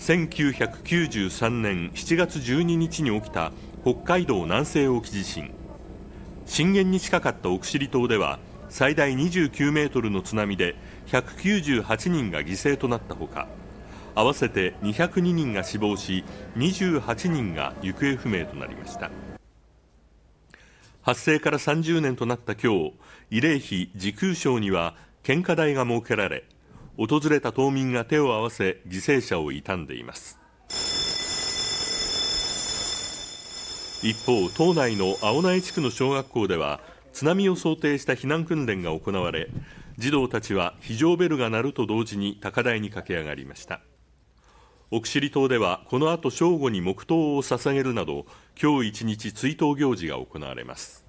1993年7月12日に起きた北海道南西沖地震。震源に近かった奥尻島では最大29メートルの津波で198人が犠牲となったほか合わせて202人が死亡し28人が行方不明となりました。発生から30年となった今日慰霊碑時空賞には献花台が設けられ訪れた島民が手を合わせ犠牲者を悼んでいます。一方島内の青苗地区の小学校では津波を想定した避難訓練が行われ児童たちは非常ベルが鳴ると同時に高台に駆け上がりました。奥尻島ではこの後正午に黙祷を捧げるなど今日一日追悼行事が行われます。